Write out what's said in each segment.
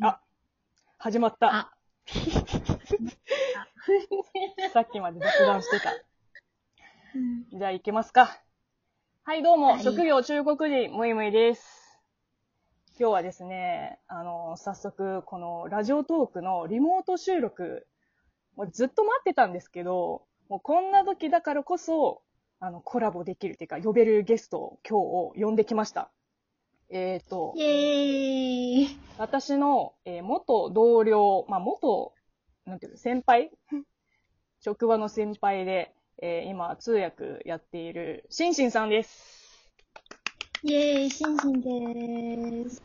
あ始まった。あ、さっきまで雑談してた。じゃあ行けますか。はい、どうも、はい職業中国人、むいむいです。今日はですね、あの、早速、このラジオトークのリモート収録、もうずっと待ってたんですけど、もうこんな時だからこそ、あの、コラボできるっていうか、呼べるゲストを今日呼んできました。えっ、とイ、ェーイ。私の、えー元同僚、まあ、元、なんていうの、先輩？職場の先輩で、えー今、通訳やっている、シンシンさんです。イェーイ、シンシンでーす。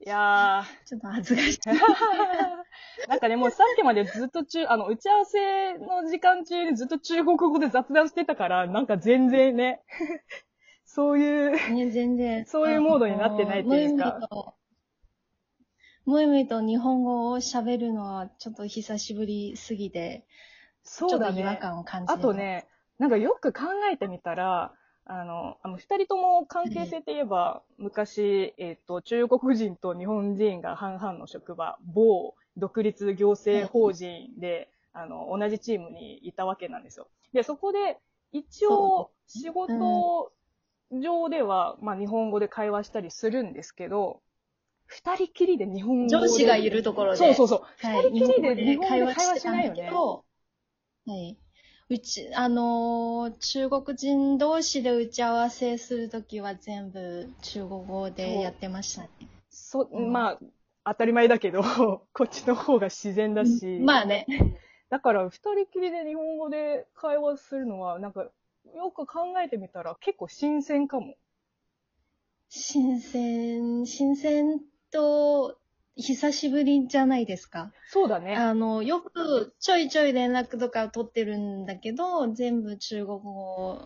いやちょっと恥ずかしい。ー。なんかね、もうさっきまでずっと中、あの、打ち合わせの時間中にずっと中国語で雑談してたから、なんか全然ね、そういう、ね、全然。そういうモードになってないっていうかあのむいむいと、日本語を喋るのはちょっと久しぶりすぎて、そうだちょっと違和ね。感を感じあと、ね、なんかよく考えてみたら、あの、あの、二人とも関係性って言えば、昔、えっ、と、中国人と日本人が半々の職場、某独立行政法人で、あの、同じチームにいたわけなんですよ。で、そこで、一応、仕事上では、まあ、日本語で会話したりするんですけど、二人きりで日本語で。上司がいるところで。そうそうそう。はい、二人きりで日日本語で会話しなよねはい。うち、あのー中国人同士で打ち合わせするときは全部中国語でやってましたね。そ、うんまあ、当たり前だけど、こっちの方が自然だし。まあね。だから、二人きりで日本語で会話するのは、なんか、よく考えてみたら結構新鮮かも。新鮮、新鮮と、久しぶりじゃないですか。そうだね。あの、よくちょいちょい連絡とか取ってるんだけど、全部中国語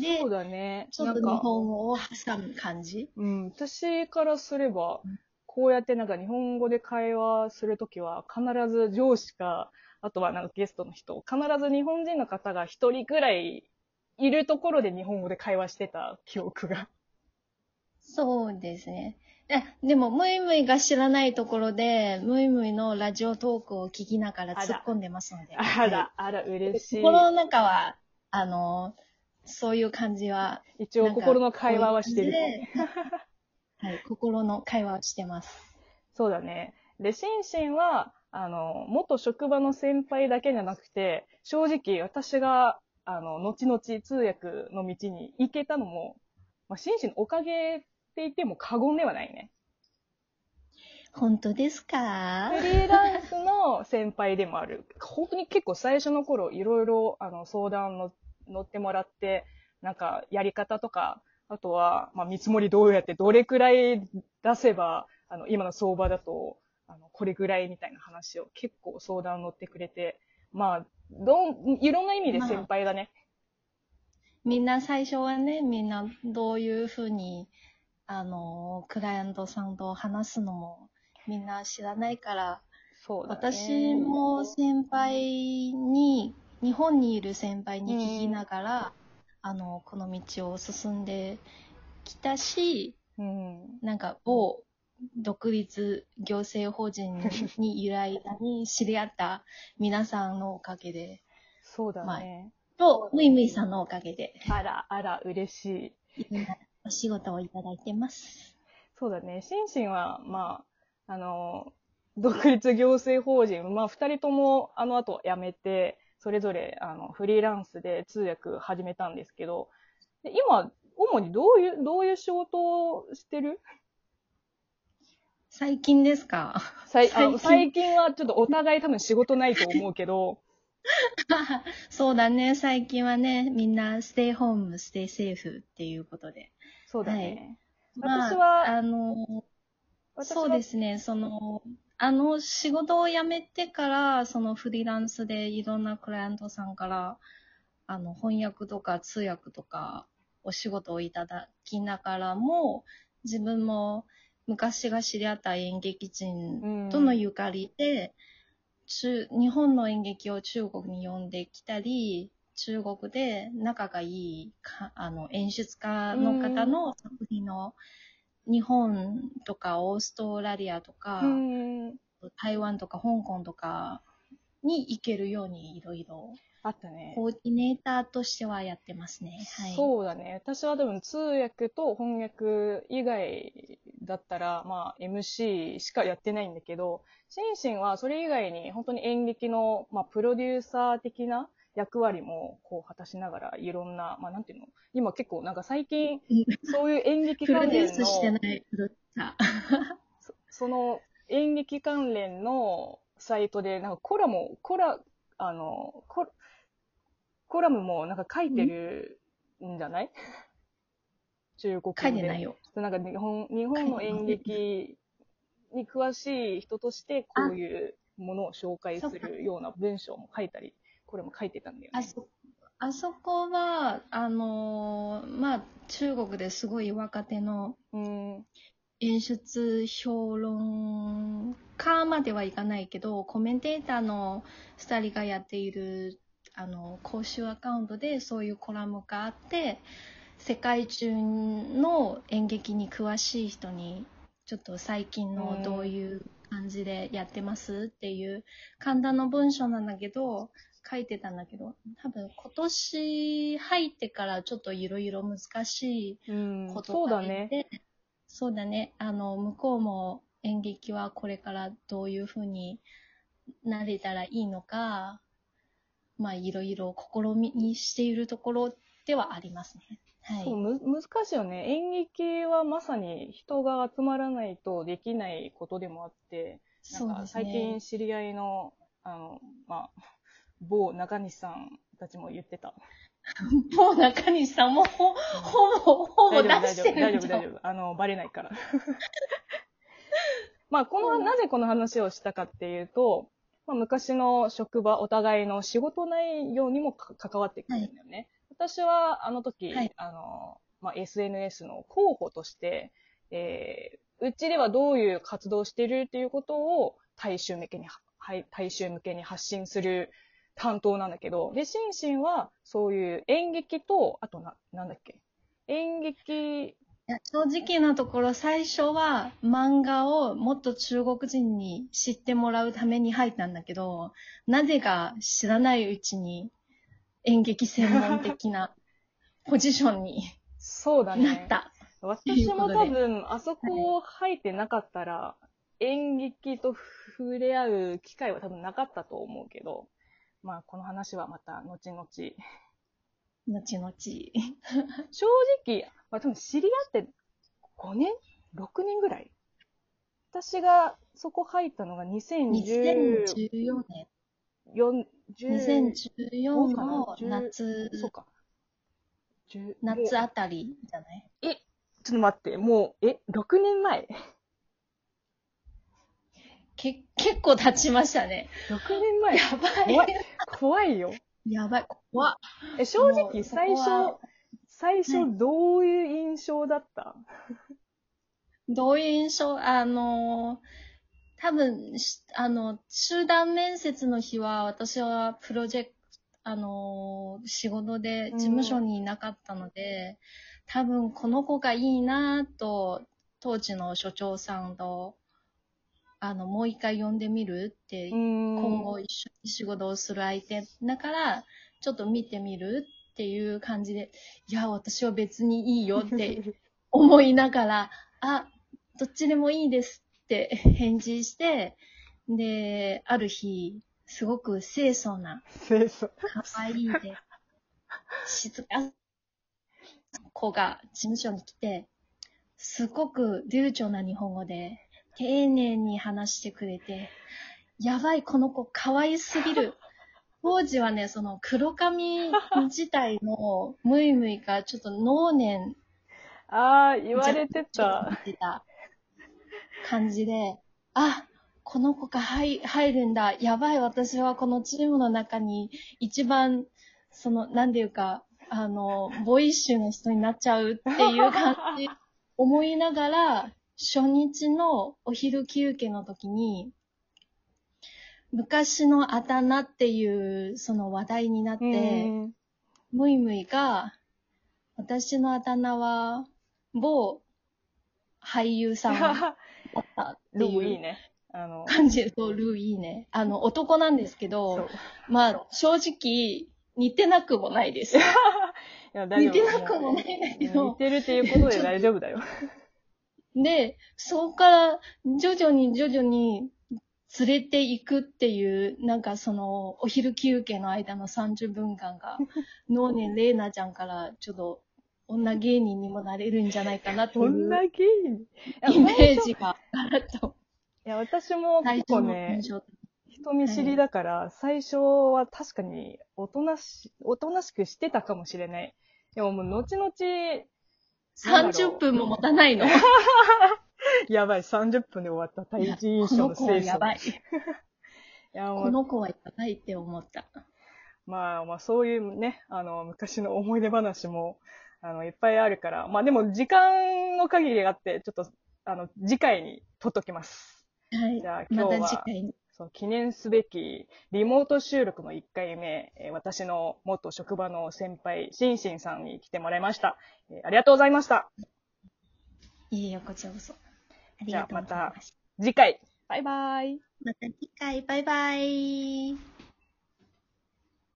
でそう、だね。ちょっと日本語を挟む感じ？うん、私からすればうん、こうやってなんか日本語で会話するときは、必ず上司か、あとはなんかゲストの人、必ず日本人の方が一人ぐらいいるところで日本語で会話してた記憶が。そうですね。えでも、ムイムイが知らないところで、ムイムイのラジオトークを聞きながら突っ込んでますので。あら、あら、嬉しい。心の中は、あの、そういう感じは。一応心の会話はしてる。はい、心の会話をしてます。そうだね。で、シンシンは、あの、元職場の先輩だけじゃなくて、正直私が、あの、後々通訳の道に行けたのも、まあ、シンシンのおかげって言っても過言ではないね。本当ですか？フリーランスの先輩でもある。本当に結構最初の頃、いろいろ、あの、相談の乗ってもらって、なんか、やり方とか、あとは、まあ、見積もりどうやって、どれくらい出せば、あの、今の相場だと、あの、これぐらいみたいな話を結構相談乗ってくれて、まあ、どん、いろんな意味で先輩だね。みんな最初はね、みんなどういうふうに、あの、クライアントさんと話すのもみんな知らないから、そうだね。私も先輩に、日本にいる先輩に聞きながら、あの、この道を進んできたし、うん。なんか某独立行政法人に由来に知り合った皆さんのおかげで、そうだね。と、むいむいさんのおかげで、あら、あら、嬉しい。お仕事をいただいてます。そうだね。シンシンは、まあ、あの、独立行政法人、まあ、二人ともあの後辞めて、それぞれ、あの、フリーランスで通訳始めたんですけど、で今、主にどういう、どういう仕事をしてる？最近ですか？最最近。最近はちょっとお互い多分仕事ないと思うけど、そうだね、最近はね、みんなステイホーム、 stay safe っていうことで。そうだね。まあ私はあの、そうですね、その、あの、仕事を辞めてから、そのフリーランスでいろんなクライアントさんから、あの、翻訳とか通訳とか、お仕事をいただきながらも、自分も昔が知り合った演劇人とのゆかりで、中日本の演劇を中国に呼んできたり、中国で仲がいいかあの演出家の方の作品の日本とかオーストラリアとか、うん。台湾とか香港とかに行けるようにいろいろあったね。コーディネーターとしてはやってますね。はい。そうだね。私は多分通訳と翻訳以外だったら、まあ MC しかやってないんだけど、シンシンはそれ以外に本当に演劇の、まあプロデューサー的な役割もこう果たしながらいろんな、まあなんていうの？今結構なんか最近そういう演劇プロデュー関連の、スしてないプロデューサー。そその演劇関連のサイトで、なんかコラム、コラ、あの、ココラムもなんか書いてるんじゃない？中国語で。書いてないよ。なんか日本、日本の演劇に詳しい人として、こういうものを紹介するような文章も書いたり、これも書いてたんだよね。あそ、あそこは、あのーまあ、中国ですごい若手のうん。演出評論家まではいかないけど、コメンテーターの2人がやっている、あの、公衆アカウントでそういうコラムがあって、世界中の演劇に詳しい人に、ちょっと最近のどういう感じでやってますっていう簡単な文章なんだけど、書いてたんだけど、多分今年入ってからちょっといろいろ難しいうんこ。とそうだが出ね。て、そうだね。あの、向こうも演劇はこれからどういうふうになれたらいいのか、まあ、いろいろ試みにしているところではありますね。はい。そうむ難しいよね。演劇はまさに人が集まらないとできないことでもあって、なんかそうです最近ね。知り合いの、あの、まあ、某中西さんたちも言ってた。もう中西さんもほ、ほぼ、ほぼ出して大丈夫、大るんじゃん。丈夫大丈夫。あの、バレないから。まあ、この、なぜこの話をしたかっていうと、まあ、昔の職場、お互いの仕事内容にもか関わってくるんだよね。私は、あの時、はいあの、まあ、SNS の候補として、えー、うちではどういう活動をしているっていうことを大衆向けに、はい、大衆向けに発信する担当なんだけど、で、シンシンはそういう演劇と、あとな、なんだっけ、演劇、いや正直なところ、最初は漫画をもっと中国人に知ってもらうために入ったんだけど、なぜか知らないうちに演劇専門的な ポジションにそうだね。なった。私も多分、あそこ入ってなかったら、演劇と触れ合う機会は多分なかったと思うけど、まあ、この話はまた後々。後々。正直、まあ、多分知り合って5年 ?6 年ぐらい？私がそこ入ったのが2014 2014年。10 2014の夏、そうか。10夏あたりじゃない？ちょっと待って、もう、え、6年前？け、結構経ちましたね。?6 年前？やば怖いい。。怖いよ。やばい。怖っ。え、正も直、う最初最初、どういう印象だった、どういう印象？あのー、多分、しあの、集団面接の日は、私はプロジェクト、あのー、仕事で事務所にいなかったので、多分この子がいいなと、当時の所長さんと、あの、もう一回呼んでみるって、今今後一緒に仕事をする相手だから、ちょっと見てみるっていう感じで、いや、私は別にいいよって 思いながら、あ、どっちでもいいですって返事して、で、ある日、すごく清楚な、清楚。可愛いで、静かな子が事務所に来て、すごく流暢な日本語で、丁寧に話してくれて、やばい、この子可愛すぎる。当時はね、その黒髪自体のムイムイがちょっと脳年ああ、言われてた。見てた感じで、あ、この子が入入るんだ。やばい、私はこのチームの中に一番、その、なんていうか、あの、ボイッシュな人になっちゃうっていう感じ、思いながら、初日のお昼休憩の時に、昔のあだ名っていう、その話題になって、うんムイムイが、私のあだ名は、某、俳優さんだったってい いいうね。あの、感じで、そうルーいいね。あの、男なんですけそどう、。まあ、正直、似てなくもないです。いや、大丈夫。似てなくもないんだけ似ど、てるっていうことで大丈夫だよ。で、そこから徐々に徐々に連れていくっていう、なんかその、お昼休憩の間の30分間が、能年玲奈ちゃんからちょっと、女芸人にもなれるんじゃないかなっていそうんな芸人？イメージが、ガラッと、いや、私も最結構ね。人見知りだから、最初は確かに、おとなし、おとなしくしてたかもしれない。でももう、後々、30分も持たないの。やばい、30分で終わった第一印象の この子は聖書。やばい。いこう、の子はやばいって思った。まあまあ、そういうね、あの、昔の思い出話も、あの、いっぱいあるから、まあでも、時間の限りがあって、ちょっと、あの、次回に撮っときます。はいじ。ゃあ、今ま日は、た次回に。そう、記念すべきリモート収録の1回目、えー私の元職場の先輩、シンシンさんに来てもらいました。えーありがとうございました。いいよ、こちらこそ。ありがとうございました。次回、バイバイ。また次回、バイバイ。